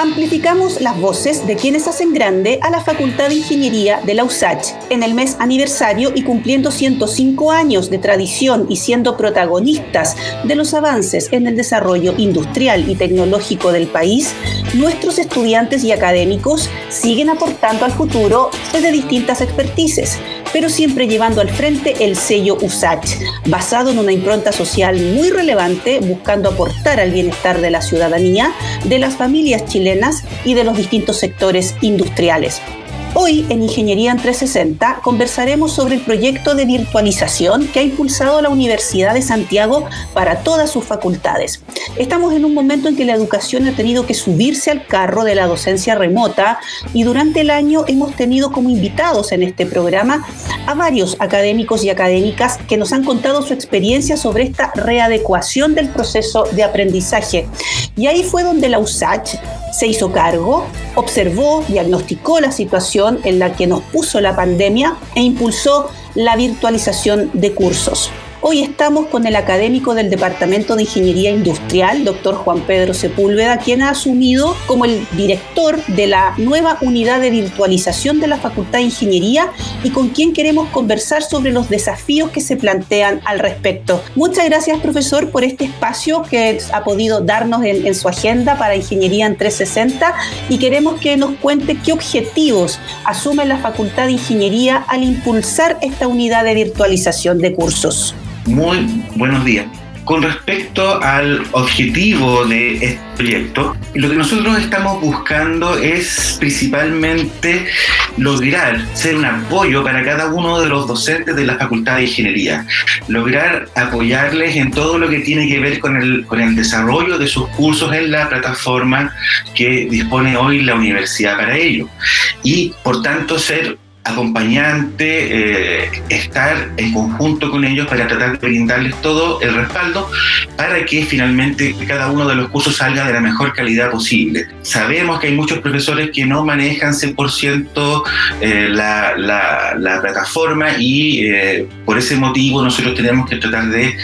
amplificamos las voces de quienes hacen grande a la Facultad de Ingeniería de la USACH. En el mes aniversario y cumpliendo 105 años de tradición y siendo protagonistas de los avances en el desarrollo industrial y tecnológico del país, nuestros estudiantes y académicos siguen aportando al futuro desde distintas expertices pero siempre llevando al frente el sello USACH, basado en una impronta social muy relevante, buscando aportar al bienestar de la ciudadanía, de las familias chilenas y de los distintos sectores industriales. Hoy en Ingeniería en 360 conversaremos sobre el proyecto de virtualización que ha impulsado la Universidad de Santiago para todas sus facultades. Estamos en un momento en que la educación ha tenido que subirse al carro de la docencia remota y durante el año hemos tenido como invitados en este programa a varios académicos y académicas que nos han contado su experiencia sobre esta readecuación del proceso de aprendizaje. Y ahí fue donde la USACH se hizo cargo, observó, diagnosticó la situación en la que nos puso la pandemia e impulsó la virtualización de cursos. Hoy estamos con el académico del Departamento de Ingeniería Industrial, doctor Juan Pedro Sepúlveda, quien ha asumido como el director de la nueva unidad de virtualización de la Facultad de Ingeniería y con quien queremos conversar sobre los desafíos que se plantean al respecto. Muchas gracias, profesor, por este espacio que ha podido darnos en, su agenda para Ingeniería en 360 y queremos que nos cuente qué objetivos asume la Facultad de Ingeniería al impulsar esta unidad de virtualización de cursos. Muy buenos días. Con respecto al objetivo de este proyecto, lo que nosotros estamos buscando es principalmente lograr ser un apoyo para cada uno de los docentes de la Facultad de Ingeniería, lograr apoyarles en todo lo que tiene que ver con el, con el desarrollo de sus cursos en la plataforma que dispone hoy la universidad para ello y por tanto ser acompañante, eh, estar en conjunto con ellos para tratar de brindarles todo el respaldo para que finalmente cada uno de los cursos salga de la mejor calidad posible. Sabemos que hay muchos profesores que no manejan 100% eh, la, la, la, plataforma y eh, por ese motivo nosotros tenemos que tratar de,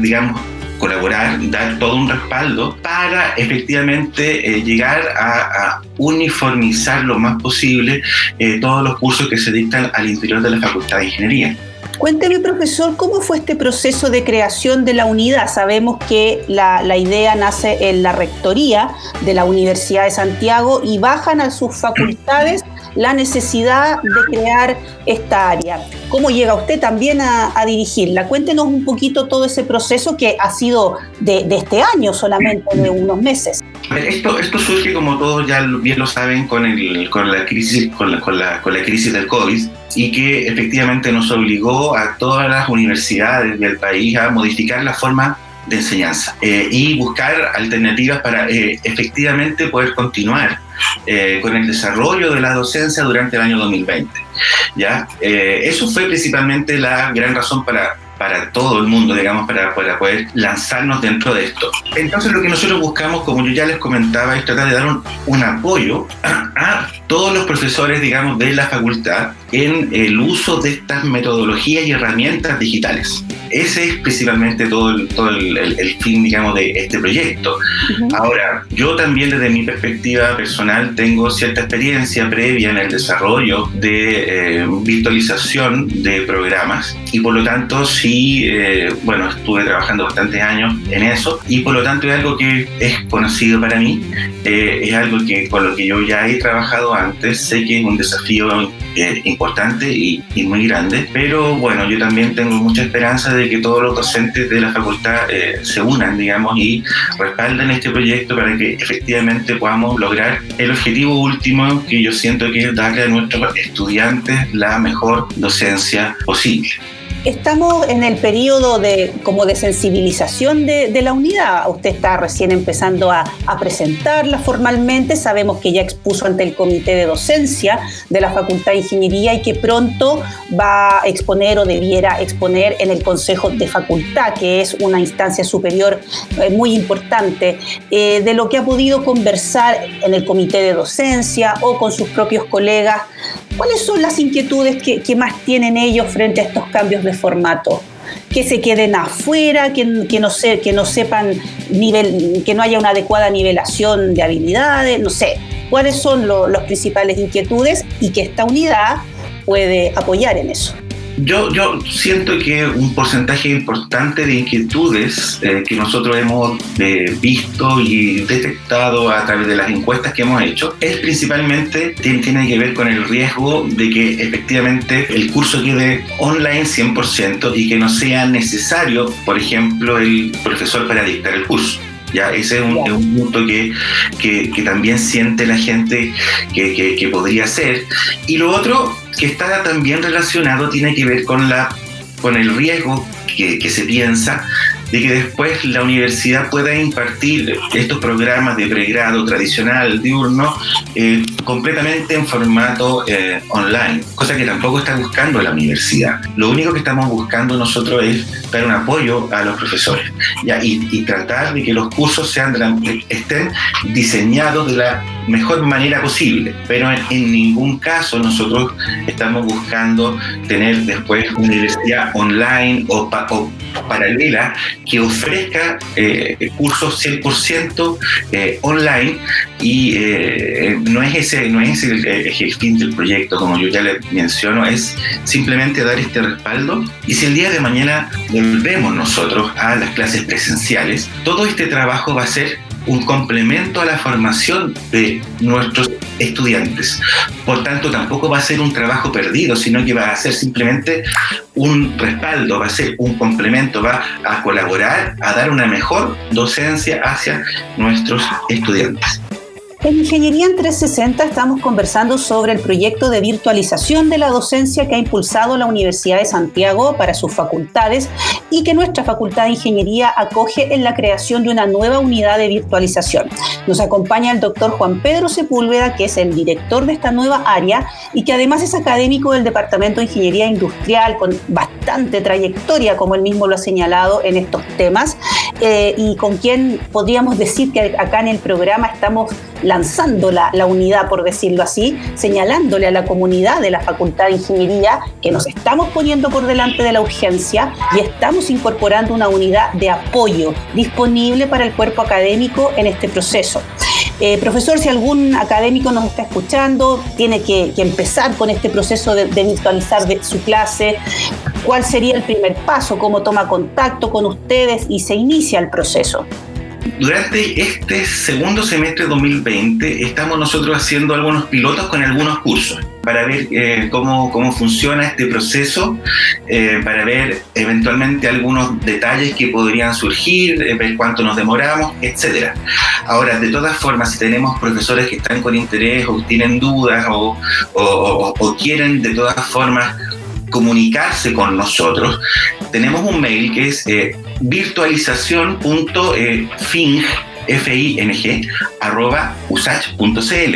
digamos, colaborar, dar todo un respaldo para efectivamente eh, llegar a, uniformizar lo más posible eh, todos los cursos que se dictan al interior de la Facultad de Ingeniería. Cuénteme, profesor, ¿cómo fue este proceso de creación de la unidad? Sabemos que la, la, idea nace en la rectoría de la Universidad de Santiago y bajan a sus facultades la necesidad de crear esta área. ¿Cómo llega usted también a, dirigirla? Cuéntenos un poquito todo ese proceso que ha sido de, este año solamente, de unos meses. Esto, esto surge, como todos ya bien lo saben, con, el, con, la crisis, con, la, con, la, con la crisis del COVID y que efectivamente nos obligó a todas las universidades del país a modificar la forma de enseñanza eh, y buscar alternativas para eh, efectivamente poder continuar eh, con el desarrollo de la docencia durante el año 2020. ¿ya? eso fue principalmente la gran razón para para todo el mundo, digamos, para, para, poder lanzarnos dentro de esto. Entonces lo que nosotros buscamos, como yo ya les comentaba, es tratar de dar un, apoyo a, todos los profesores, digamos, de la facultad en el uso de estas metodologías y herramientas digitales. Ese es principalmente todo el, todo el, fin, digamos, de este proyecto. Ahora, yo también desde mi perspectiva personal tengo cierta experiencia previa en el desarrollo de eh, virtualización de programas y por lo tanto sí, eh, bueno, estuve trabajando bastantes años en eso y por lo tanto es algo que es conocido para mí, eh, es algo que con lo que yo ya he trabajado antes, sé que es un desafío importante importante y, muy grande, pero bueno, yo también tengo mucha esperanza de que todos los docentes de la facultad eh, se unan, digamos, y respalden este proyecto para que efectivamente podamos lograr el objetivo último que yo siento que es darle a nuestros estudiantes la mejor docencia posible. Estamos en el periodo de, como de sensibilización de, la unidad. Usted está recién empezando a, presentarla formalmente. Sabemos que ya expuso ante el comité de docencia de la Facultad de Ingeniería y que pronto va a exponer o debiera exponer en el Consejo de Facultad, que es una instancia superior eh, muy importante, eh, de lo que ha podido conversar en el comité de docencia o con sus propios colegas ¿Cuáles son las inquietudes que, más tienen ellos frente a estos cambios de formato? que se queden afuera, que, no, se, que no sepan nivel, que no haya una adecuada nivelación de habilidades, no sé, cuáles son los principales inquietudes y que esta unidad puede apoyar en eso. Yo, yo siento que un porcentaje importante de inquietudes eh, que nosotros hemos eh, visto y detectado a través de las encuestas que hemos hecho es principalmente tiene, que ver con el riesgo de que efectivamente el curso quede online 100% y que no sea necesario, por ejemplo, el profesor para dictar el curso. ¿ya? Ese es un, punto que, que, también siente la gente que, que, podría ser. Y lo otro que está también relacionado tiene que ver con, la, con el riesgo que, que se piensa de que después la universidad pueda impartir estos programas de pregrado tradicional, diurno, eh, completamente en formato eh, online, cosa que tampoco está buscando la universidad. Lo único que estamos buscando nosotros es dar un apoyo a los profesores Y, y, tratar de que los cursos sean estén diseñados de la mejor manera posible, pero en, ningún caso nosotros estamos buscando tener después una universidad online o, o paralela que ofrezca eh, cursos 100% eh, online y eh, no es ese no es el, el, fin del proyecto como yo ya le menciono es simplemente dar este respaldo. Y si el día de mañana volvemos nosotros a las clases presenciales todo este trabajo va a ser un complemento a la formación de nuestros estudiantes. Por tanto, tampoco va a ser un trabajo perdido, sino que va a ser simplemente un respaldo, va a ser un complemento, va a colaborar a dar una mejor docencia hacia nuestros estudiantes. En Ingeniería en 360 estamos conversando sobre el proyecto de virtualización de la docencia que ha impulsado la Universidad de Santiago para sus facultades y que nuestra Facultad de Ingeniería acoge en la creación de una nueva unidad de virtualización. Nos acompaña el doctor Juan Pedro Sepúlveda, que es el director de esta nueva área y que además es académico del Departamento de Ingeniería Industrial con bastante trayectoria, como él mismo lo ha señalado en estos temas, eh, y con quien podríamos decir que acá en el programa estamos lanzando la, unidad, por decirlo así, señalándole a la comunidad de la Facultad de Ingeniería que nos estamos poniendo por delante de la urgencia y estamos incorporando una unidad de apoyo disponible para el cuerpo académico en este proceso. Eh, profesor, si algún académico nos está escuchando, tiene que, empezar con este proceso de, de virtualizar su clase, ¿cuál sería el primer paso? ¿Cómo toma contacto con ustedes y se inicia el proceso? Durante este segundo semestre de 2020 estamos nosotros haciendo algunos pilotos con algunos cursos para ver eh, cómo, cómo, funciona este proceso, eh, para ver eventualmente algunos detalles que podrían surgir, eh, ver cuánto nos demoramos, etc. Ahora, de todas formas, si tenemos profesores que están con interés o tienen dudas o, o, o quieren de todas formas comunicarse con nosotros, tenemos un mail que es eh, virtualización.fing FING, arroba usach.cl.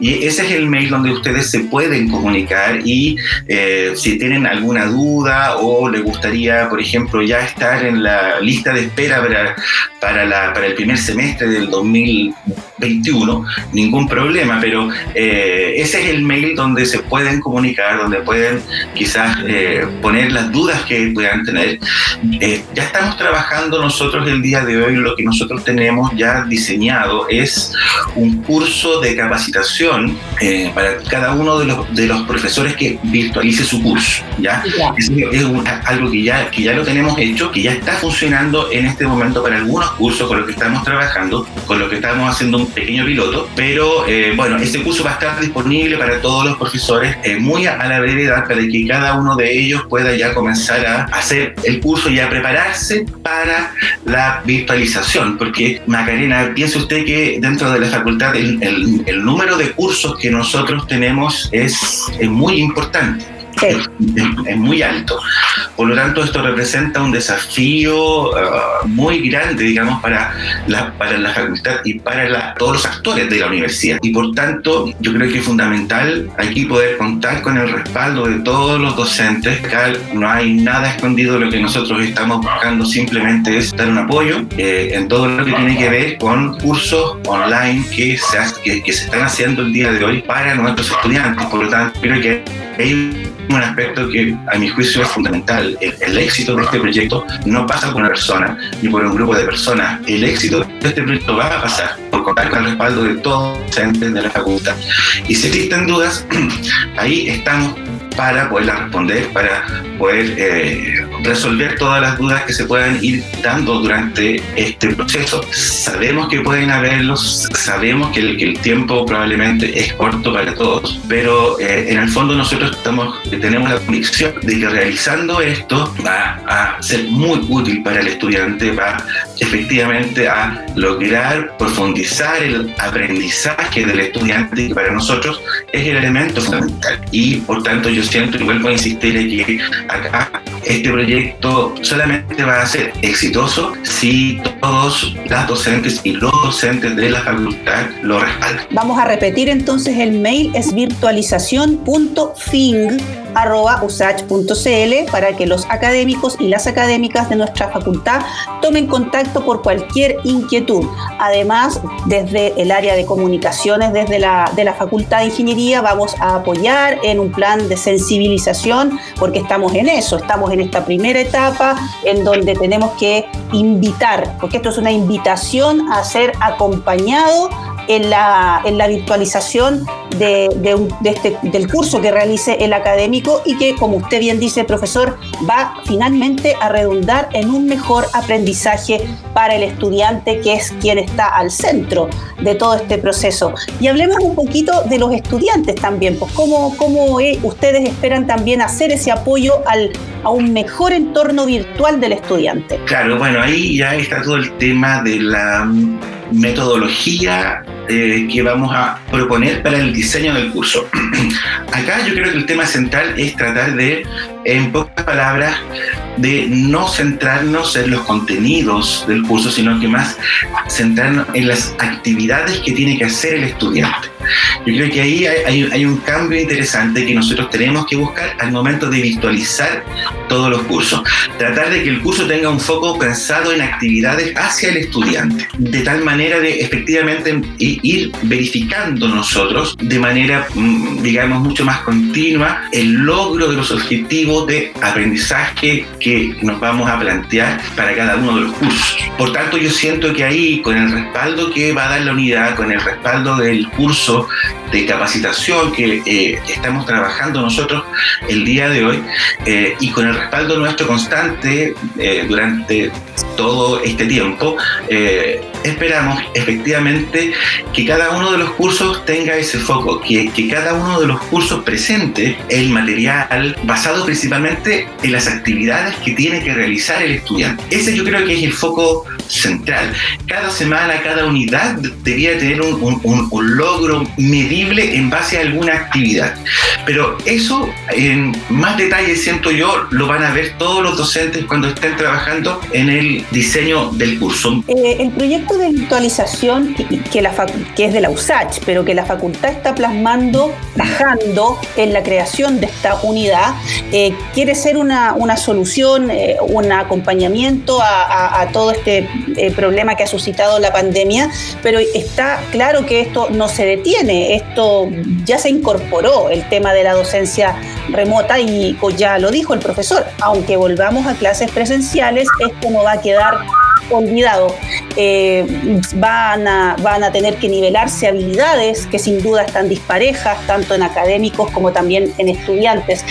Y ese es el mail donde ustedes se pueden comunicar y eh, si tienen alguna duda o les gustaría, por ejemplo, ya estar en la lista de espera para, para, la, para el primer semestre del 2021, ningún problema, pero eh, ese es el mail donde se pueden comunicar, donde pueden quizás eh, poner las dudas que puedan tener. ya estamos trabajando nosotros el día de hoy, lo que nosotros tenemos ya diseñado es un curso de capacitación eh, para cada uno de los, de los profesores que virtualice su curso. ¿ya? Es, algo que ya, que ya lo tenemos hecho, que ya está funcionando en este momento para algunos cursos con los que estamos trabajando, con los que estamos haciendo un pequeño piloto, pero eh, bueno, este curso va a estar disponible para todos los profesores eh, muy a, la brevedad para que cada uno de ellos pueda ya comenzar a hacer el curso y a prepararse para la virtualización, porque Macarena piense usted que dentro de la facultad el, el, número de cursos que nosotros tenemos es, es muy importante es, muy alto. Por lo tanto, esto representa un desafío uh, muy grande, digamos, para la, para la facultad y para todos los actores de la universidad. Y por tanto, yo creo que es fundamental aquí poder contar con el respaldo de todos los docentes. Acá no hay nada escondido, lo que nosotros estamos buscando simplemente es dar un apoyo eh, en todo lo que tiene que ver con cursos online que se, que, que se están haciendo el día de hoy para nuestros estudiantes. Por lo tanto, creo que hay un aspecto que a mi juicio es fundamental. El, éxito de este proyecto no pasa por una persona ni por un grupo de personas. El éxito de este proyecto va a pasar por contar con el respaldo de todos los docentes de la facultad. Y si existen dudas, ahí estamos para poderlas responder, para poder eh, resolver todas las dudas que se puedan ir dando durante este proceso. Sabemos que pueden haberlos, sabemos que el, que tiempo probablemente es corto para todos, pero eh, en el fondo nosotros estamos, tenemos la convicción de que realizando esto va a ser muy útil para el estudiante, va efectivamente a lograr profundizar el aprendizaje del estudiante que para nosotros es el elemento fundamental. Y por tanto yo siento y vuelvo a insistir en que acá este proyecto solamente va a ser exitoso si todos las docentes y los docentes de la facultad lo respaldan. Vamos a repetir entonces el mail es virtualización.fing usach.cl para que los académicos y las académicas de nuestra facultad tomen contacto por cualquier inquietud. Además, desde el área de comunicaciones, desde la, de la Facultad de Ingeniería, vamos a apoyar en un plan de sensibilización, porque estamos en eso, estamos en esta primera etapa en donde tenemos que invitar, porque esto es una invitación a ser acompañado en la, en la virtualización de, este, del curso que realice el académico y que, como usted bien dice, profesor, va finalmente a redundar en un mejor aprendizaje para el estudiante, que es quien está al centro de todo este proceso. Y hablemos un poquito de los estudiantes también, pues cómo, cómo ustedes esperan también hacer ese apoyo al, a un mejor entorno virtual del estudiante. Claro, bueno, ahí ya está todo el tema de la metodología eh, que vamos a proponer para el diseño del curso. Acá yo creo que el tema central es tratar de, en pocas palabras, de no centrarnos en los contenidos del curso, sino que más centrarnos en las actividades que tiene que hacer el estudiante. Yo creo que ahí hay, un cambio interesante que nosotros tenemos que buscar al momento de visualizar todos los cursos. Tratar de que el curso tenga un foco pensado en actividades hacia el estudiante, de tal manera de efectivamente ir verificando nosotros de manera, mm, digamos, mucho más continua el logro de los objetivos de aprendizaje que nos vamos a plantear para cada uno de los cursos. Por tanto, yo siento que ahí, con el respaldo que va a dar la unidad, con el respaldo del curso de capacitación que eh, estamos trabajando nosotros el día de hoy eh, y con el respaldo nuestro constante eh, durante todo este tiempo, esperamos efectivamente que cada uno de los cursos tenga ese foco, que, que, cada uno de los cursos presente el material basado principalmente en las actividades que tiene que realizar el estudiante. Ese yo creo que es el foco central. Cada semana, cada unidad debería tener un, logro medible en base a alguna actividad. Pero eso, en más detalle, siento yo, lo van a ver todos los docentes cuando estén trabajando en el diseño del curso. Eh, el proyecto de virtualización que, es de la USACH, pero que la facultad está plasmando, bajando en la creación de esta unidad, eh, quiere ser una, una solución, eh, un acompañamiento a, todo este problema que ha suscitado la pandemia, pero está claro que esto no se detiene, esto ya se incorporó, el tema de la docencia remota y ya lo dijo el profesor, aunque volvamos a clases presenciales, esto no va a quedar olvidado. Eh, van, a, van a tener que nivelarse habilidades que sin duda están disparejas, tanto en académicos como también en estudiantes.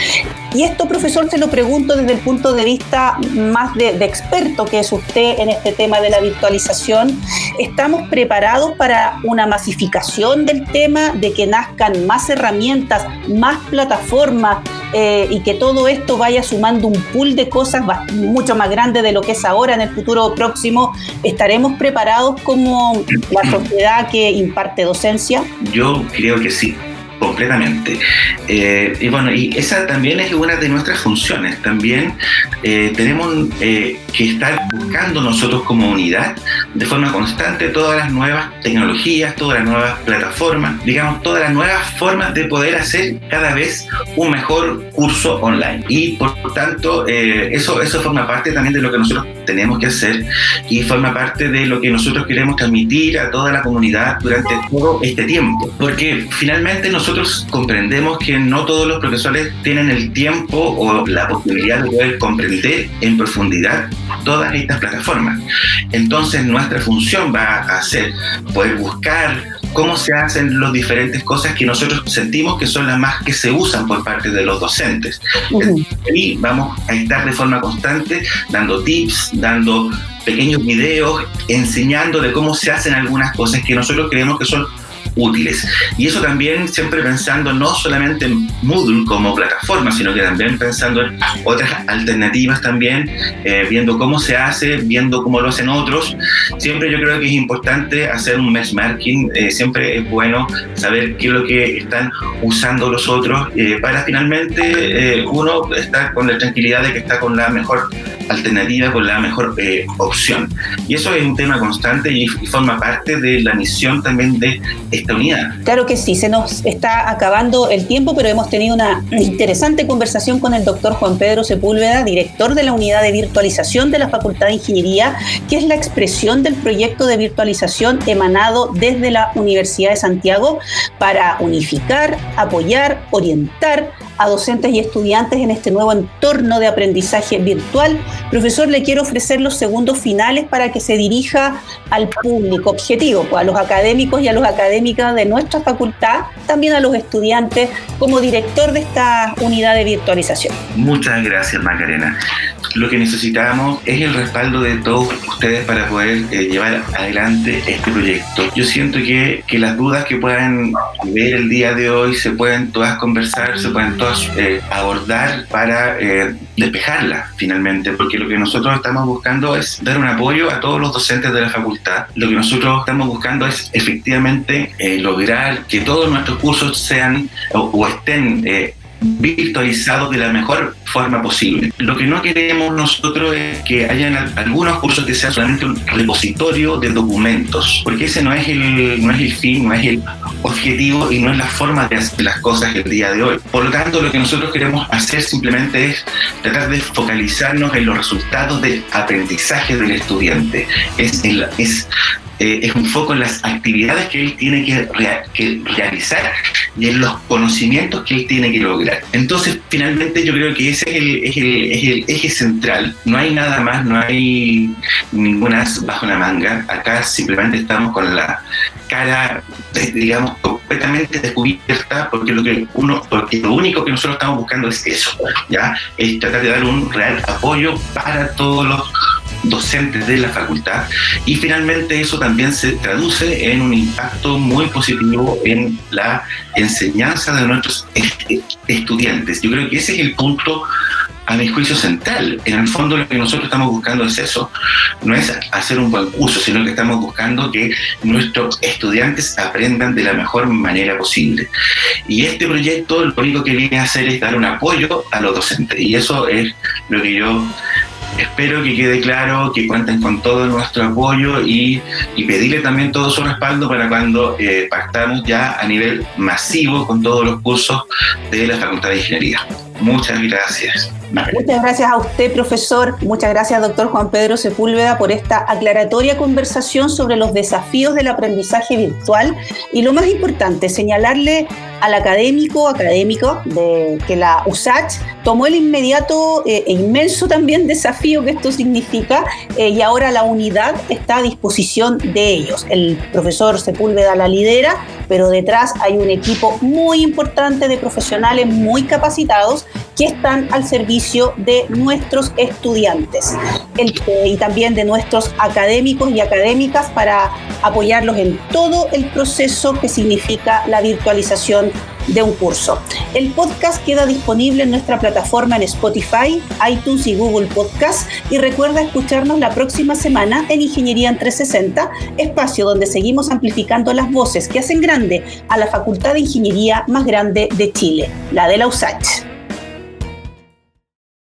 Y esto, profesor, se lo pregunto desde el punto de vista más de, de experto que es usted en este tema de la virtualización. ¿Estamos preparados para una masificación del tema, de que nazcan más herramientas, más plataformas? Eh, y que todo esto vaya sumando un pool de cosas mucho más grande de lo que es ahora en el futuro próximo, ¿estaremos preparados como la sociedad que imparte docencia? Yo creo que sí completamente. Eh, y bueno, y esa también es una de nuestras funciones. También eh, tenemos eh, que estar buscando nosotros como unidad de forma constante todas las nuevas tecnologías, todas las nuevas plataformas, digamos, todas las nuevas formas de poder hacer cada vez un mejor curso online. Y por tanto, eso, eso forma parte también de lo que nosotros tenemos que hacer y forma parte de lo que nosotros queremos transmitir a toda la comunidad durante todo este tiempo. Porque finalmente nosotros nosotros comprendemos que no todos los profesores tienen el tiempo o la posibilidad de poder comprender en profundidad todas estas plataformas. Entonces nuestra función va a ser poder buscar cómo se hacen las diferentes cosas que nosotros sentimos que son las más que se usan por parte de los docentes. Y vamos a estar de forma constante dando tips, dando pequeños videos, enseñando de cómo se hacen algunas cosas que nosotros creemos que son útiles. Y eso también siempre pensando no solamente en Moodle como plataforma, sino que también pensando en otras alternativas también, eh, viendo cómo se hace, viendo cómo lo hacen otros. Siempre yo creo que es importante hacer un benchmarking, eh, siempre es bueno saber qué es lo que están usando los otros eh, para finalmente uno estar con la tranquilidad de que está con la mejor alternativa, con la mejor opción. Y eso es un tema constante y, y forma parte de la misión también de esta unidad. Claro que sí, se nos está acabando el tiempo, pero hemos tenido una interesante conversación con el doctor Juan Pedro Sepúlveda, director de la unidad de virtualización de la Facultad de Ingeniería, que es la expresión del proyecto de virtualización emanado desde la Universidad de Santiago para unificar, apoyar, orientar a docentes y estudiantes en este nuevo entorno de aprendizaje virtual. Profesor, le quiero ofrecer los segundos finales para que se dirija al público objetivo, pues, a los académicos y a los académicas de nuestra facultad, también a los estudiantes, como director de esta unidad de virtualización. Muchas gracias, Macarena lo que necesitamos es el respaldo de todos ustedes para poder eh, llevar adelante este proyecto. Yo siento que, que, las dudas que puedan ver el día de hoy se pueden todas conversar, se pueden todas eh, abordar para eh, despejarlas finalmente, porque lo que nosotros estamos buscando es dar un apoyo a todos los docentes de la facultad. Lo que nosotros estamos buscando es efectivamente lograr que todos nuestros cursos sean o estén virtualizados de la mejor forma posible. Lo que no queremos nosotros es que hayan algunos cursos que sean solamente un repositorio de documentos, porque ese no es el, no es el fin, no es el objetivo y no es la forma de hacer las cosas el día de hoy. Por lo tanto, lo que nosotros queremos hacer simplemente es tratar de focalizarnos en los resultados de aprendizaje del estudiante. Es, es eh, es un foco en las actividades que él tiene que, realizar y en los conocimientos que él tiene que lograr. Entonces, finalmente yo creo que ese es el, es el, es el eje central. No hay nada más, no hay ninguna bajo la manga. Acá simplemente estamos con la cara, digamos, completamente descubierta, porque lo que uno, porque lo único que nosotros estamos buscando es eso, ¿ya? Es tratar de dar un real apoyo para todos los docentes de la facultad y finalmente eso también se traduce en un impacto muy positivo en la enseñanza de nuestros estudiantes. Yo creo que ese es el punto a mi juicio central. En el fondo lo que nosotros estamos buscando es eso, no es hacer un buen curso, sino que estamos buscando que nuestros estudiantes aprendan de la mejor manera posible. Y este proyecto lo único que viene a hacer es dar un apoyo a los docentes y eso es lo que yo espero que quede claro que cuenten con todo nuestro apoyo y, pedirle también todo su respaldo para cuando eh, partamos ya a nivel masivo con todos los cursos de la Facultad de Ingeniería. Muchas gracias. Muchas gracias a usted, profesor. Muchas gracias, doctor Juan Pedro Sepúlveda, por esta aclaratoria conversación sobre los desafíos del aprendizaje virtual y lo más importante, señalarle al académico, académico de que la USACH tomó el inmediato eh, e inmenso también desafío que esto significa eh, y ahora la unidad está a disposición de ellos. El profesor Sepúlveda la lidera, pero detrás hay un equipo muy importante de profesionales muy capacitados que están al servicio de nuestros estudiantes eh, y también de nuestros académicos y académicas para apoyarlos en todo el proceso que significa la virtualización de un curso. El podcast queda disponible en nuestra plataforma en Spotify, iTunes y Google Podcast y recuerda escucharnos la próxima semana en Ingeniería en 360, espacio donde seguimos amplificando las voces que hacen grande a la Facultad de Ingeniería más grande de Chile, la de la USACH.